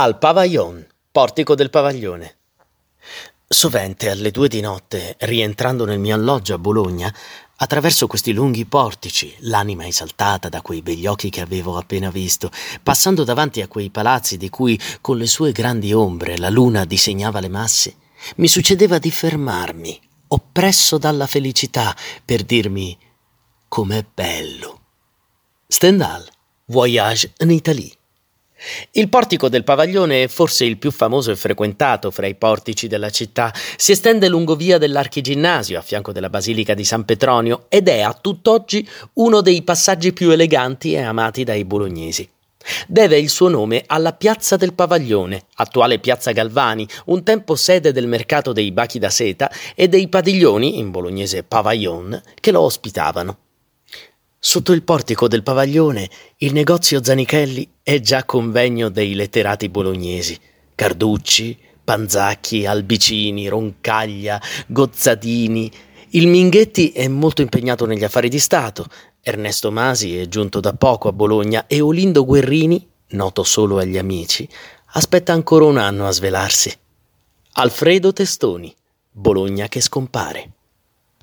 Al Pavillon, portico del Pavaglione. Sovente alle due di notte, rientrando nel mio alloggio a Bologna, attraverso questi lunghi portici, l'anima esaltata da quei begli occhi che avevo appena visto, passando davanti a quei palazzi di cui con le sue grandi ombre la luna disegnava le masse, mi succedeva di fermarmi, oppresso dalla felicità, per dirmi com'è bello. Stendhal, Voyage en Italie. Il portico del Pavaglione è forse il più famoso e frequentato fra i portici della città. Si estende lungo via dell'Archiginnasio, a fianco della Basilica di San Petronio, ed è a tutt'oggi uno dei passaggi più eleganti e amati dai bolognesi. Deve il suo nome alla piazza del Pavaglione, attuale piazza Galvani, un tempo sede del mercato dei bachi da seta e dei padiglioni, in bolognese pavillon, che lo ospitavano. Sotto il portico del pavaglione il negozio Zanichelli è già convegno dei letterati bolognesi. Carducci, Panzacchi, Albicini, Roncaglia, Gozzadini. Il Minghetti è molto impegnato negli affari di Stato. Ernesto Masi è giunto da poco a Bologna e Olindo Guerrini, noto solo agli amici, aspetta ancora un anno a svelarsi. Alfredo Testoni, Bologna che scompare.